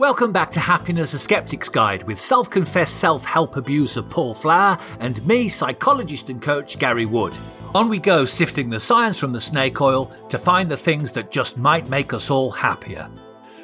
Welcome back to Happiness, a Skeptic's Guide with self confessed self help abuser Paul Flower and me, psychologist and coach Gary Wood. On we go, sifting the science from the snake oil to find the things that just might make us all happier.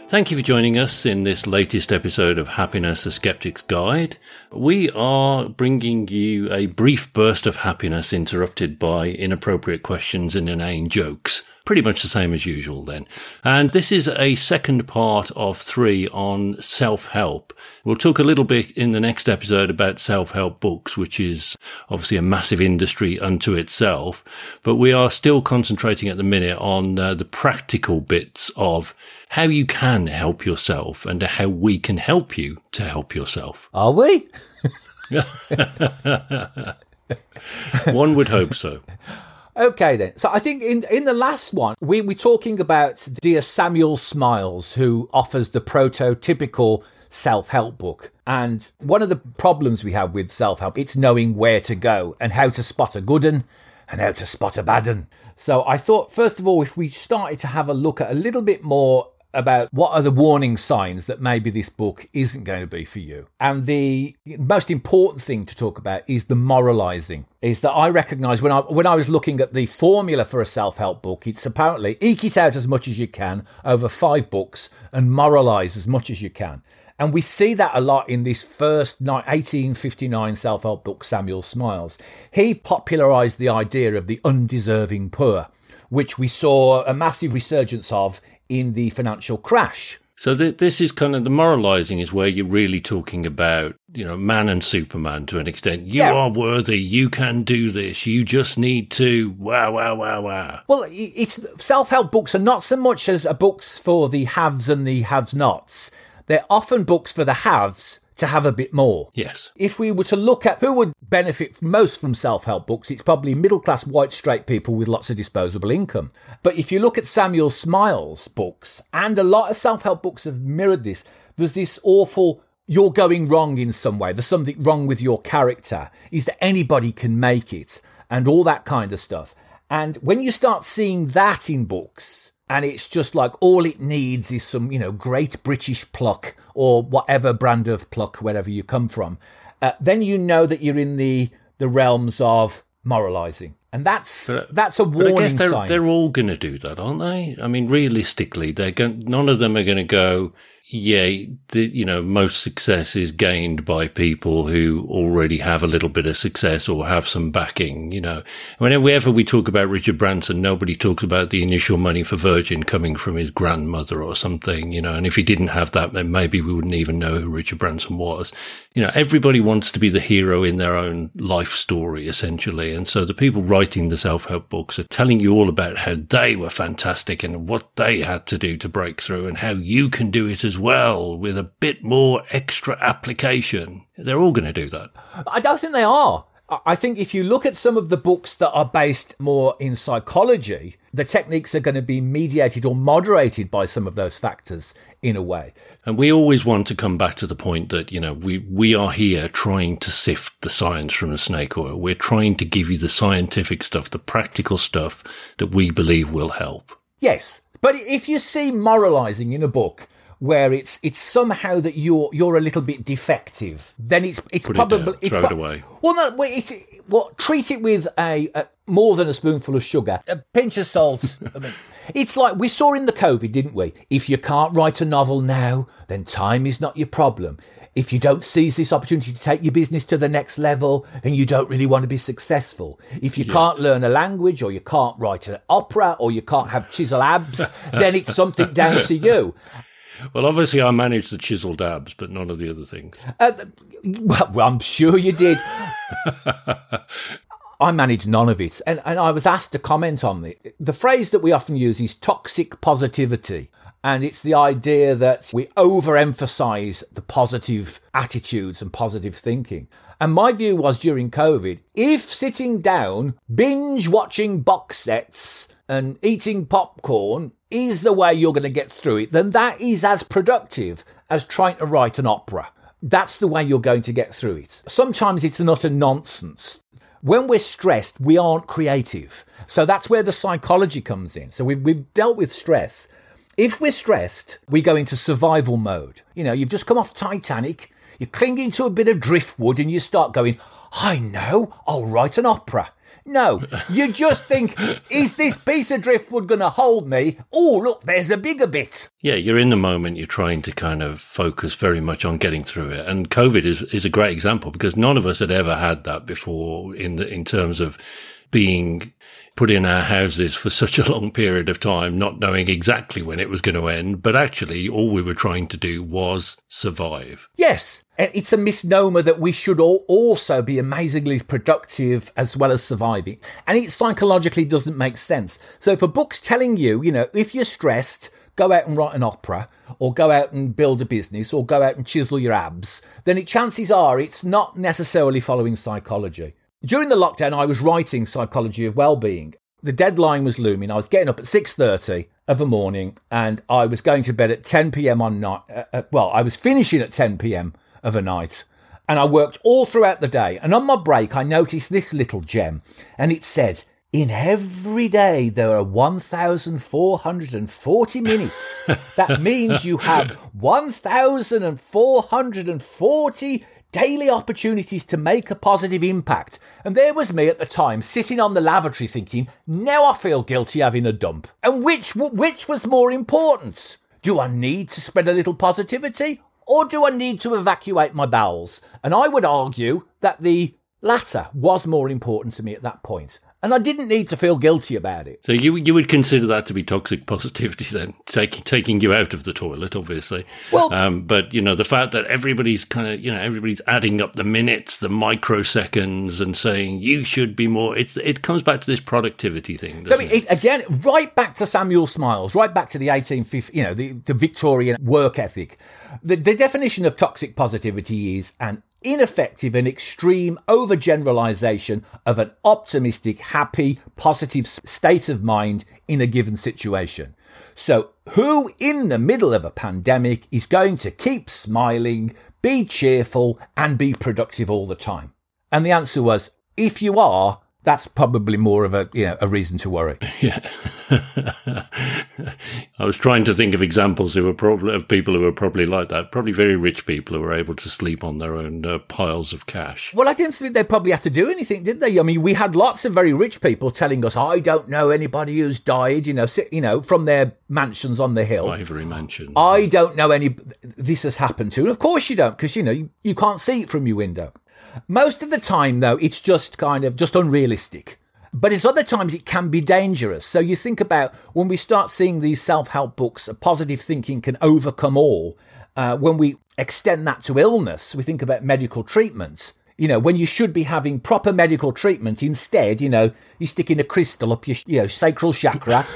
Thank you for joining us in this latest episode of Happiness, a Skeptic's Guide. We are bringing you a brief burst of happiness interrupted by inappropriate questions and inane jokes. Pretty much the same as usual then. And this is a second part of three on self-help. We'll talk a little bit in the next episode about self-help books, which is obviously a massive industry unto itself. But we are still concentrating at the minute on uh, the practical bits of how you can help yourself and how we can help you to help yourself. Are we? One would hope so. Okay then. So I think in in the last one we we're talking about dear Samuel Smiles who offers the prototypical self-help book. And one of the problems we have with self-help it's knowing where to go and how to spot a good one and how to spot a bad one. So I thought first of all if we started to have a look at a little bit more about what are the warning signs that maybe this book isn't going to be for you. And the most important thing to talk about is the moralizing. Is that I recognize when I when I was looking at the formula for a self-help book, it's apparently eke it out as much as you can over five books and moralize as much as you can. And we see that a lot in this first 1859 self help book, Samuel Smiles. He popularized the idea of the undeserving poor, which we saw a massive resurgence of in the financial crash. So th- this is kind of the moralizing is where you're really talking about, you know, man and Superman to an extent. You yeah. are worthy. You can do this. You just need to. Wow, wow, wow, wow. Well, it's self-help books are not so much as uh, books for the haves and the have-nots. They're often books for the haves to have a bit more. Yes. If we were to look at who would benefit most from self help books, it's probably middle class white straight people with lots of disposable income. But if you look at Samuel Smiles' books, and a lot of self help books have mirrored this, there's this awful you're going wrong in some way. There's something wrong with your character. Is that anybody can make it? And all that kind of stuff. And when you start seeing that in books, and it's just like all it needs is some, you know, great British pluck or whatever brand of pluck, wherever you come from. Uh, then you know that you're in the the realms of moralizing, and that's but, that's a warning I guess they're, sign. They're all going to do that, aren't they? I mean, realistically, they're going. None of them are going to go yeah, the, you know, most success is gained by people who already have a little bit of success or have some backing, you know. Whenever we talk about Richard Branson, nobody talks about the initial money for Virgin coming from his grandmother or something, you know, and if he didn't have that, then maybe we wouldn't even know who Richard Branson was. You know, everybody wants to be the hero in their own life story, essentially. And so the people writing the self-help books are telling you all about how they were fantastic and what they had to do to break through and how you can do it as well with a bit more extra application. They're all going to do that. I don't think they are. I think if you look at some of the books that are based more in psychology, the techniques are going to be mediated or moderated by some of those factors in a way. And we always want to come back to the point that, you know, we, we are here trying to sift the science from the snake oil. We're trying to give you the scientific stuff, the practical stuff that we believe will help. Yes. But if you see moralizing in a book, where it's it's somehow that you're you're a little bit defective, then it's it's Put probably it throw pro- it away. Well, no, it's well, treat it with a, a, more than a spoonful of sugar, a pinch of salt. I mean, it's like we saw in the COVID, didn't we? If you can't write a novel now, then time is not your problem. If you don't seize this opportunity to take your business to the next level and you don't really want to be successful, if you yeah. can't learn a language or you can't write an opera or you can't have chisel abs, then it's something down to you. Well, obviously, I managed the chisel dabs, but none of the other things. Uh, well, I'm sure you did. I managed none of it. And, and I was asked to comment on it. The phrase that we often use is toxic positivity. And it's the idea that we overemphasize the positive attitudes and positive thinking. And my view was during COVID, if sitting down, binge watching box sets and eating popcorn is the way you're going to get through it, then that is as productive as trying to write an opera. That's the way you're going to get through it. Sometimes it's not a nonsense. When we're stressed, we aren't creative. So that's where the psychology comes in. So we've, we've dealt with stress. If we're stressed, we go into survival mode. You know, you've just come off Titanic, you're clinging to a bit of driftwood, and you start going, I know, I'll write an opera. No, you just think, is this piece of driftwood going to hold me? Oh, look, there's a bigger bit. Yeah, you're in the moment. You're trying to kind of focus very much on getting through it. And COVID is, is a great example because none of us had ever had that before in the, in terms of being put in our houses for such a long period of time, not knowing exactly when it was going to end. But actually, all we were trying to do was survive. Yes. It's a misnomer that we should all also be amazingly productive as well as surviving. And it psychologically doesn't make sense. So if a book's telling you, you know, if you're stressed, go out and write an opera or go out and build a business or go out and chisel your abs, then it, chances are it's not necessarily following psychology. During the lockdown, I was writing Psychology of Wellbeing. The deadline was looming. I was getting up at 6.30 of a morning and I was going to bed at 10 p.m. on night. Uh, uh, well, I was finishing at 10 p.m. of a night and I worked all throughout the day. And on my break, I noticed this little gem and it said, in every day there are 1,440 minutes. that means you have 1,440 daily opportunities to make a positive impact. And there was me at the time sitting on the lavatory thinking, now I feel guilty having a dump. And which, which was more important? Do I need to spread a little positivity or do I need to evacuate my bowels? And I would argue that the latter was more important to me at that point and I didn't need to feel guilty about it. So you you would consider that to be toxic positivity then, taking taking you out of the toilet, obviously. Well, um, but you know the fact that everybody's kind of you know everybody's adding up the minutes, the microseconds, and saying you should be more. It's it comes back to this productivity thing. So it, it? again, right back to Samuel Smiles, right back to the 1850, you know, the, the Victorian work ethic. The, the definition of toxic positivity is an ineffective and extreme overgeneralization of an optimistic, happy, positive state of mind in a given situation. So, who in the middle of a pandemic is going to keep smiling, be cheerful, and be productive all the time? And the answer was if you are, that's probably more of a you know a reason to worry. Yeah, I was trying to think of examples who were probably of people who were probably like that. Probably very rich people who were able to sleep on their own uh, piles of cash. Well, I didn't think they probably had to do anything, did they? I mean, we had lots of very rich people telling us, "I don't know anybody who's died," you know, you know, from their mansions on the hill, Ivory mansion. I don't know any. This has happened to, and of course you don't, because you know you, you can't see it from your window. Most of the time, though, it's just kind of just unrealistic. But it's other times it can be dangerous. So you think about when we start seeing these self help books, positive thinking can overcome all. Uh, when we extend that to illness, we think about medical treatments. You know, when you should be having proper medical treatment, instead, you know, you're sticking a crystal up your, you know, sacral chakra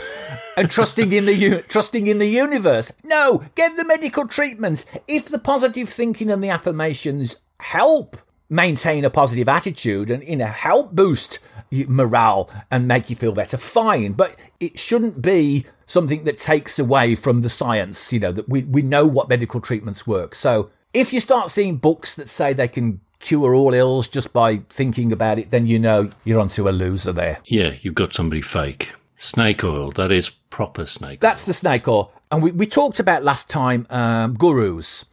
and trusting in the trusting in the universe. No, get the medical treatments. If the positive thinking and the affirmations help maintain a positive attitude and you know help boost morale and make you feel better fine. But it shouldn't be something that takes away from the science you know that we, we know what medical treatments work. So if you start seeing books that say they can cure all ills just by thinking about it then you know you're onto a loser there. Yeah you've got somebody fake. Snake oil that is proper snake that's oil. the snake oil. And we, we talked about last time um, gurus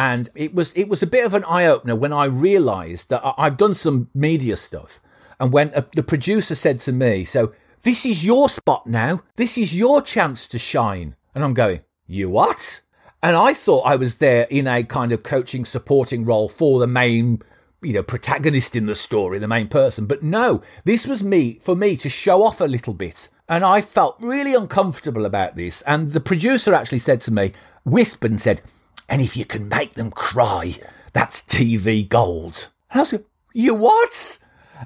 and it was it was a bit of an eye opener when I realised that I've done some media stuff, and when a, the producer said to me, "So this is your spot now. This is your chance to shine," and I'm going, "You what?" And I thought I was there in a kind of coaching, supporting role for the main, you know, protagonist in the story, the main person. But no, this was me for me to show off a little bit. And I felt really uncomfortable about this. And the producer actually said to me, whispered and said, and if you can make them cry, that's TV gold. And I was like, you what?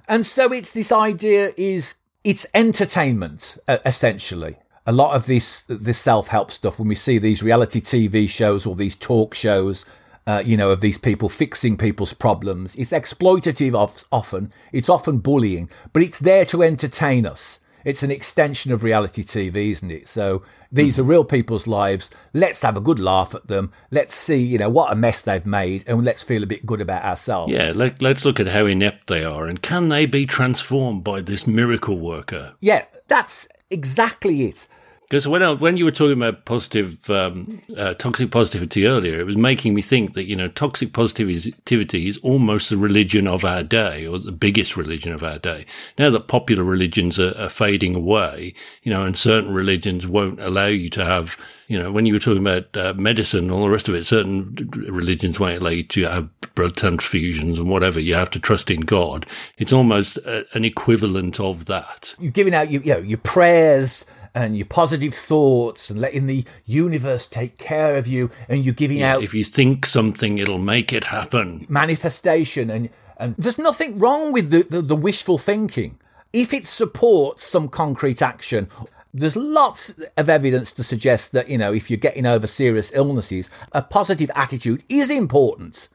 And so it's this idea is it's entertainment essentially. A lot of this this self help stuff when we see these reality TV shows or these talk shows, uh, you know, of these people fixing people's problems, it's exploitative of, often. It's often bullying, but it's there to entertain us it's an extension of reality TV, isn't it? So these mm. are real people's lives. Let's have a good laugh at them. Let's see, you know, what a mess they've made, and let's feel a bit good about ourselves. Yeah, let, let's look at how inept they are, and can they be transformed by this miracle worker? Yeah, that's exactly it. Because when I, when you were talking about positive, um, uh, toxic positivity earlier, it was making me think that you know toxic positivity is almost the religion of our day, or the biggest religion of our day. Now that popular religions are, are fading away, you know, and certain religions won't allow you to have, you know, when you were talking about uh, medicine and all the rest of it, certain religions won't allow you to have blood transfusions and whatever. You have to trust in God. It's almost a, an equivalent of that. You're giving out, you, you know, your prayers and your positive thoughts and letting the universe take care of you and you're giving yeah, out if you think something it'll make it happen. Manifestation and and there's nothing wrong with the, the, the wishful thinking. If it supports some concrete action there's lots of evidence to suggest that you know if you're getting over serious illnesses a positive attitude is important.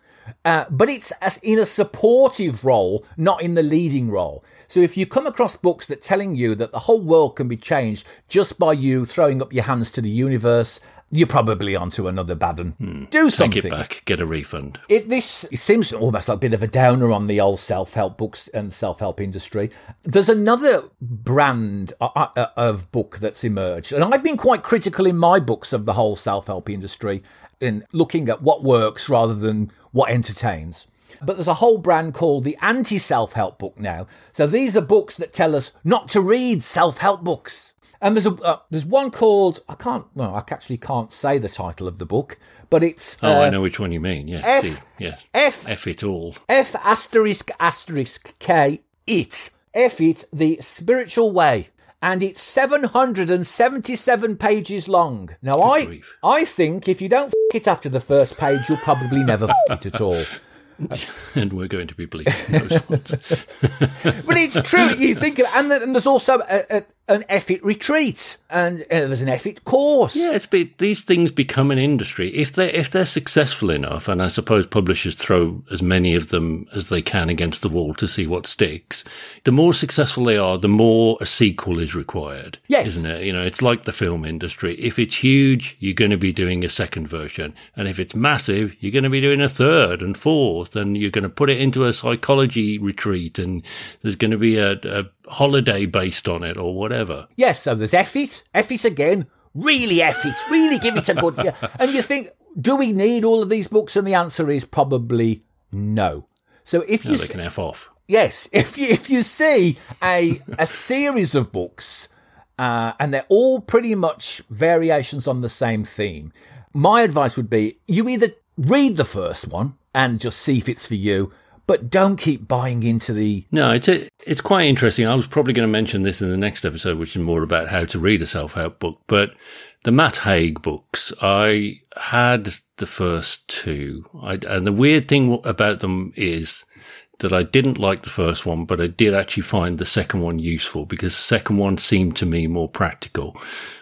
Uh, but it's as in a supportive role, not in the leading role. So if you come across books that telling you that the whole world can be changed just by you throwing up your hands to the universe, you're probably onto another bad one. Hmm. Do something. Take it back. Get a refund. It, this it seems almost like a bit of a downer on the old self-help books and self-help industry. There's another brand uh, uh, of book that's emerged, and I've been quite critical in my books of the whole self-help industry in looking at what works rather than what entertains. But there's a whole brand called the anti self help book now. So these are books that tell us not to read self help books. And there's a uh, there's one called I can't well I actually can't say the title of the book, but it's oh uh, I know which one you mean yes F yes F F it all F asterisk asterisk K it F it the spiritual way and it's 777 pages long. Now, Good I grief. I think if you don't f- it after the first page, you'll probably never f- it at all. and we're going to be bleeding those ones. but it's true. You think of, and, and there's also a, a, an Effit retreat and uh, there's an Effit course. Yeah, it's be, these things become an industry if they if they're successful enough, and I suppose publishers throw as many of them as they can against the wall to see what sticks. The more successful they are, the more a sequel is required. Yes, isn't it? You know, it's like the film industry. If it's huge, you're going to be doing a second version, and if it's massive, you're going to be doing a third and fourth, and you're going to put it into a psychology retreat, and there's going to be a, a holiday based on it or whatever. Yes, so there's Effit, Effit again, really Effit, really give it a good. Yeah. And you think, do we need all of these books? And the answer is probably no. So if no, you they can f off. Yes, if you if you see a a series of books, uh, and they're all pretty much variations on the same theme, my advice would be you either read the first one and just see if it's for you, but don't keep buying into the. No, it's a, it's quite interesting. I was probably going to mention this in the next episode, which is more about how to read a self help book. But the Matt Haig books, I had the first two, I, and the weird thing about them is that I didn't like the first one, but I did actually find the second one useful because the second one seemed to me more practical.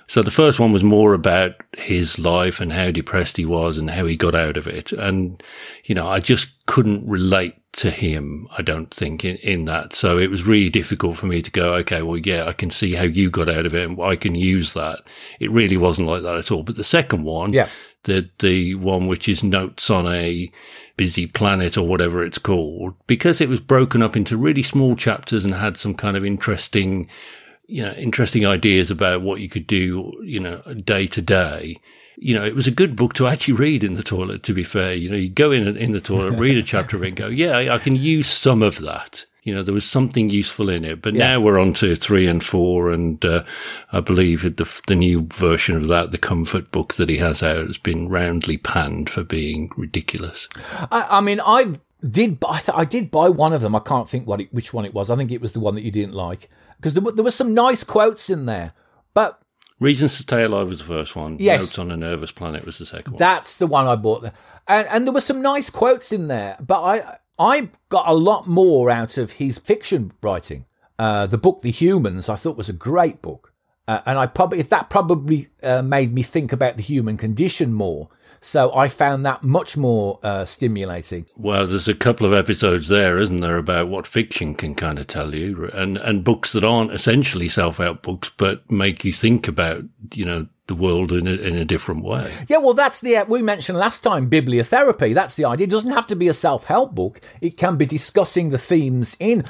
So the first one was more about his life and how depressed he was and how he got out of it. And, you know, I just couldn't relate to him, I don't think, in, in that. So it was really difficult for me to go, okay, well, yeah, I can see how you got out of it and I can use that. It really wasn't like that at all. But the second one, yeah. the, the one which is notes on a busy planet or whatever it's called, because it was broken up into really small chapters and had some kind of interesting, you know, interesting ideas about what you could do, you know, day to day you know, it was a good book to actually read in the toilet, to be fair. You know, you go in in the toilet, read a chapter of it and go, yeah, I can use some of that. You know, there was something useful in it. But yeah. now we're on to three and four. And uh, I believe the, the new version of that, the comfort book that he has out, has been roundly panned for being ridiculous. I, I mean, I did I, th- I did buy one of them. I can't think what it, which one it was. I think it was the one that you didn't like because there, there were some nice quotes in there. But Reasons to Stay Alive was the first one. Yes. Notes on a Nervous Planet was the second one. That's the one I bought. There. And, and there were some nice quotes in there, but I I got a lot more out of his fiction writing. Uh, the book The Humans I thought was a great book. Uh, and I probably that probably uh, made me think about the human condition more so I found that much more uh, stimulating. Well, there's a couple of episodes there, isn't there, about what fiction can kind of tell you, and and books that aren't essentially self-help books, but make you think about, you know, the world in a, in a different way. Yeah, well, that's the we mentioned last time bibliotherapy. That's the idea. It doesn't have to be a self-help book. It can be discussing the themes in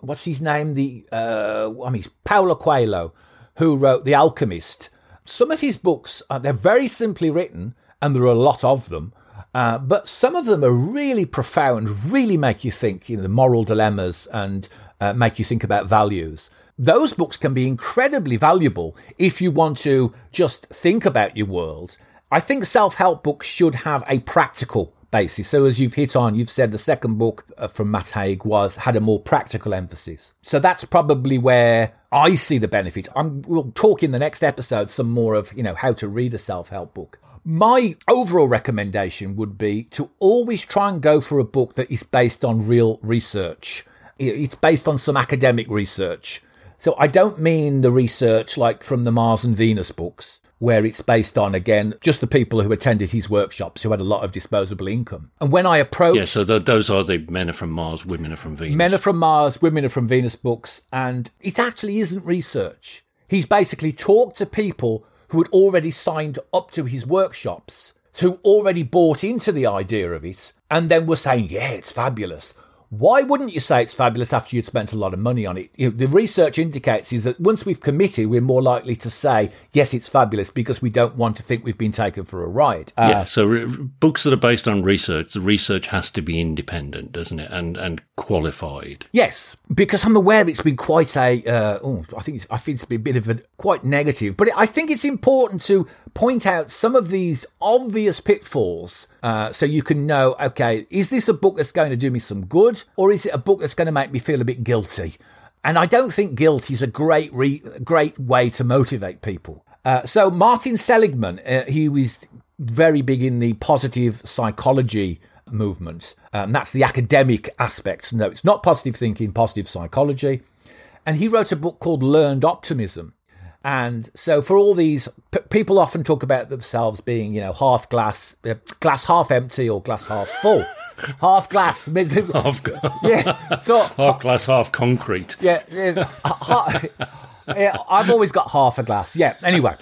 what's his name? The uh, I mean, Paulo Coelho, who wrote The Alchemist some of his books, they're very simply written, and there are a lot of them. Uh, but some of them are really profound, really make you think, you know, the moral dilemmas and uh, make you think about values. Those books can be incredibly valuable if you want to just think about your world. I think self help books should have a practical basis. So as you've hit on, you've said the second book uh, from Matt Haig was had a more practical emphasis. So that's probably where I see the benefit. I'm, we'll talk in the next episode some more of you know how to read a self help book. My overall recommendation would be to always try and go for a book that is based on real research. It's based on some academic research. So I don't mean the research like from the Mars and Venus books where it's based on again just the people who attended his workshops who had a lot of disposable income. And when I approached, yeah, so those are the men are from Mars, women are from Venus. Men are from Mars, women are from Venus books, and it actually isn't research. He's basically talked to people who had already signed up to his workshops, who already bought into the idea of it, and then were saying, "Yeah, it's fabulous." Why wouldn't you say it's fabulous after you'd spent a lot of money on it? You know, the research indicates is that once we've committed, we're more likely to say, yes, it's fabulous because we don't want to think we've been taken for a ride. Uh, yeah, so re- books that are based on research, the research has to be independent, doesn't it? And and qualified. Yes, because I'm aware it's been quite a, uh, oh, I think it's, I think it's been a bit of a quite negative, but I think it's important to point out some of these obvious pitfalls uh, so you can know, okay, is this a book that's going to do me some good, or is it a book that's going to make me feel a bit guilty? And I don't think guilt is a great, re- great way to motivate people. Uh, so Martin Seligman, uh, he was very big in the positive psychology movement. Um, that's the academic aspect. No, it's not positive thinking, positive psychology. And he wrote a book called Learned Optimism. And so, for all these p- people, often talk about themselves being, you know, half glass, uh, glass half empty, or glass half full. half glass, half, yeah. So half glass, half concrete. Yeah, yeah, yeah. I've always got half a glass. Yeah. Anyway,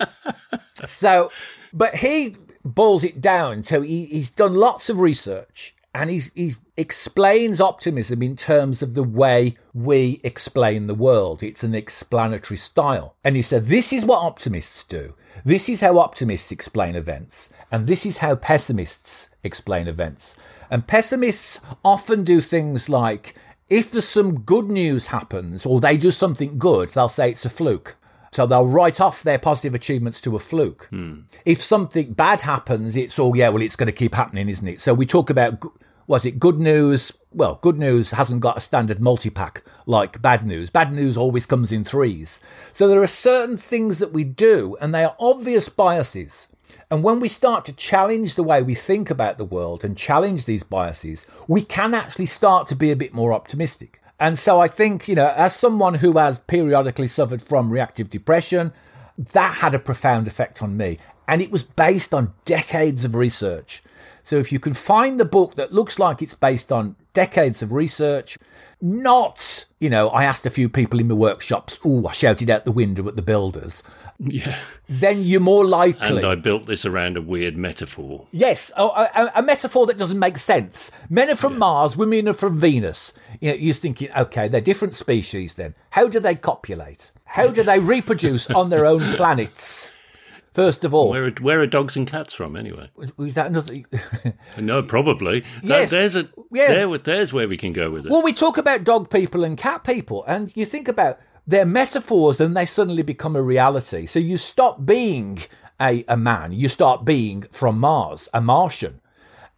so, but he boils it down. So he, he's done lots of research and he's, he explains optimism in terms of the way we explain the world. It's an explanatory style. And he said, This is what optimists do. This is how optimists explain events. And this is how pessimists explain events. And pessimists often do things like if there's some good news happens or they do something good, they'll say it's a fluke. So they'll write off their positive achievements to a fluke. Hmm. If something bad happens, it's all, yeah, well, it's going to keep happening, isn't it? So we talk about, was it good news? Well, good news hasn't got a standard multi pack like bad news. Bad news always comes in threes. So there are certain things that we do, and they are obvious biases. And when we start to challenge the way we think about the world and challenge these biases, we can actually start to be a bit more optimistic. And so I think, you know, as someone who has periodically suffered from reactive depression, that had a profound effect on me. And it was based on decades of research. So if you can find the book that looks like it's based on decades of research, not, you know, I asked a few people in my workshops, oh, I shouted out the window at the builders. Yeah. Then you're more likely. And I built this around a weird metaphor. Yes, a, a, a metaphor that doesn't make sense. Men are from yeah. Mars, women are from Venus. You know, you're thinking, okay, they're different species then. How do they copulate? How do they reproduce on their own planets? First of all, where are, where are dogs and cats from anyway? Was that another? no, probably. Yes, that, there's a yeah. There, there's where we can go with it. Well, we talk about dog people and cat people, and you think about their metaphors, and they suddenly become a reality. So you stop being a, a man, you start being from Mars, a Martian,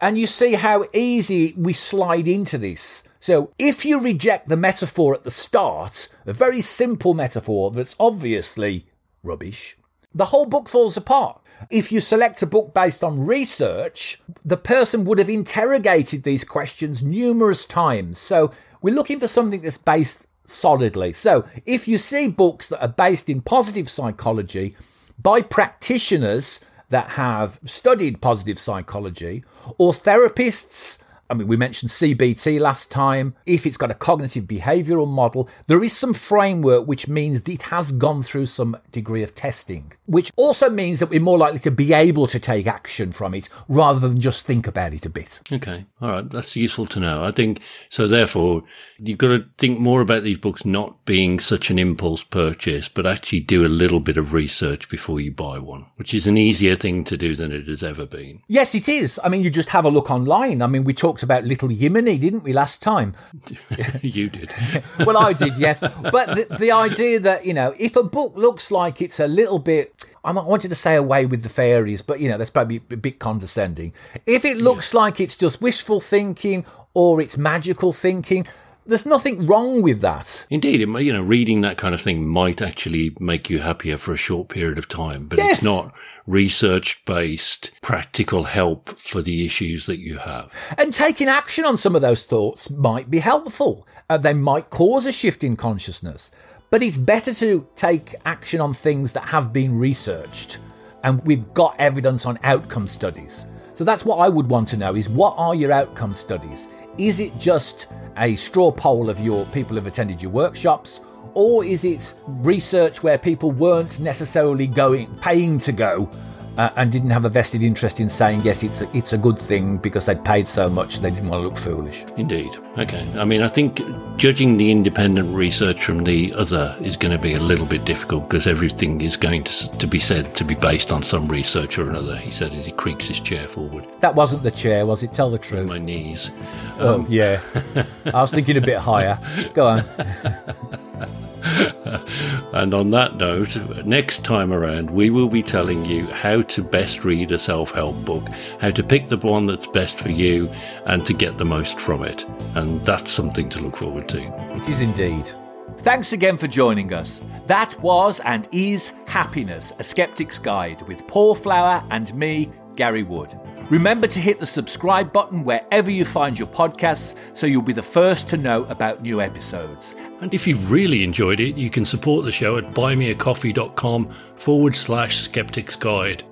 and you see how easy we slide into this. So if you reject the metaphor at the start, a very simple metaphor that's obviously rubbish the whole book falls apart. If you select a book based on research, the person would have interrogated these questions numerous times. So we're looking for something that's based solidly. So if you see books that are based in positive psychology by practitioners that have studied positive psychology or therapists I mean, we mentioned CBT last time. If it's got a cognitive behavioral model, there is some framework which means it has gone through some degree of testing, which also means that we're more likely to be able to take action from it rather than just think about it a bit. Okay. All right. That's useful to know. I think so. Therefore, you've got to think more about these books not being such an impulse purchase, but actually do a little bit of research before you buy one, which is an easier thing to do than it has ever been. Yes, it is. I mean, you just have a look online. I mean, we talked about Little Yemeni, didn't we, last time? you did. well, I did, yes. But the, the idea that, you know, if a book looks like it's a little bit I wanted to say away with the fairies, but you know, that's probably a bit condescending. If it looks yeah. like it's just wishful thinking or it's magical thinking, there's nothing wrong with that. Indeed, it, you know, reading that kind of thing might actually make you happier for a short period of time, but yes. it's not research based practical help for the issues that you have. And taking action on some of those thoughts might be helpful. Uh, they might cause a shift in consciousness, but it's better to take action on things that have been researched and we've got evidence on outcome studies. So that's what I would want to know is what are your outcome studies? Is it just a straw poll of your people who've attended your workshops? Or is it research where people weren't necessarily going, paying to go, uh, and didn't have a vested interest in saying yes, it's a, it's a good thing because they'd paid so much and they didn't want to look foolish. Indeed. Okay. I mean, I think judging the independent research from the other is going to be a little bit difficult because everything is going to, to be said to be based on some research or another. He said as he creaks his chair forward. That wasn't the chair, was it? Tell the truth. My knees. Oh, um, yeah. I was thinking a bit higher. Go on. and on that note, next time around, we will be telling you how to best read a self help book, how to pick the one that's best for you, and to get the most from it. And that's something to look forward to. It is indeed. Thanks again for joining us. That was and is Happiness, a Skeptic's Guide with Paul Flower and me, Gary Wood. Remember to hit the subscribe button wherever you find your podcasts so you'll be the first to know about new episodes. And if you've really enjoyed it, you can support the show at buymeacoffee.com forward slash skeptics guide.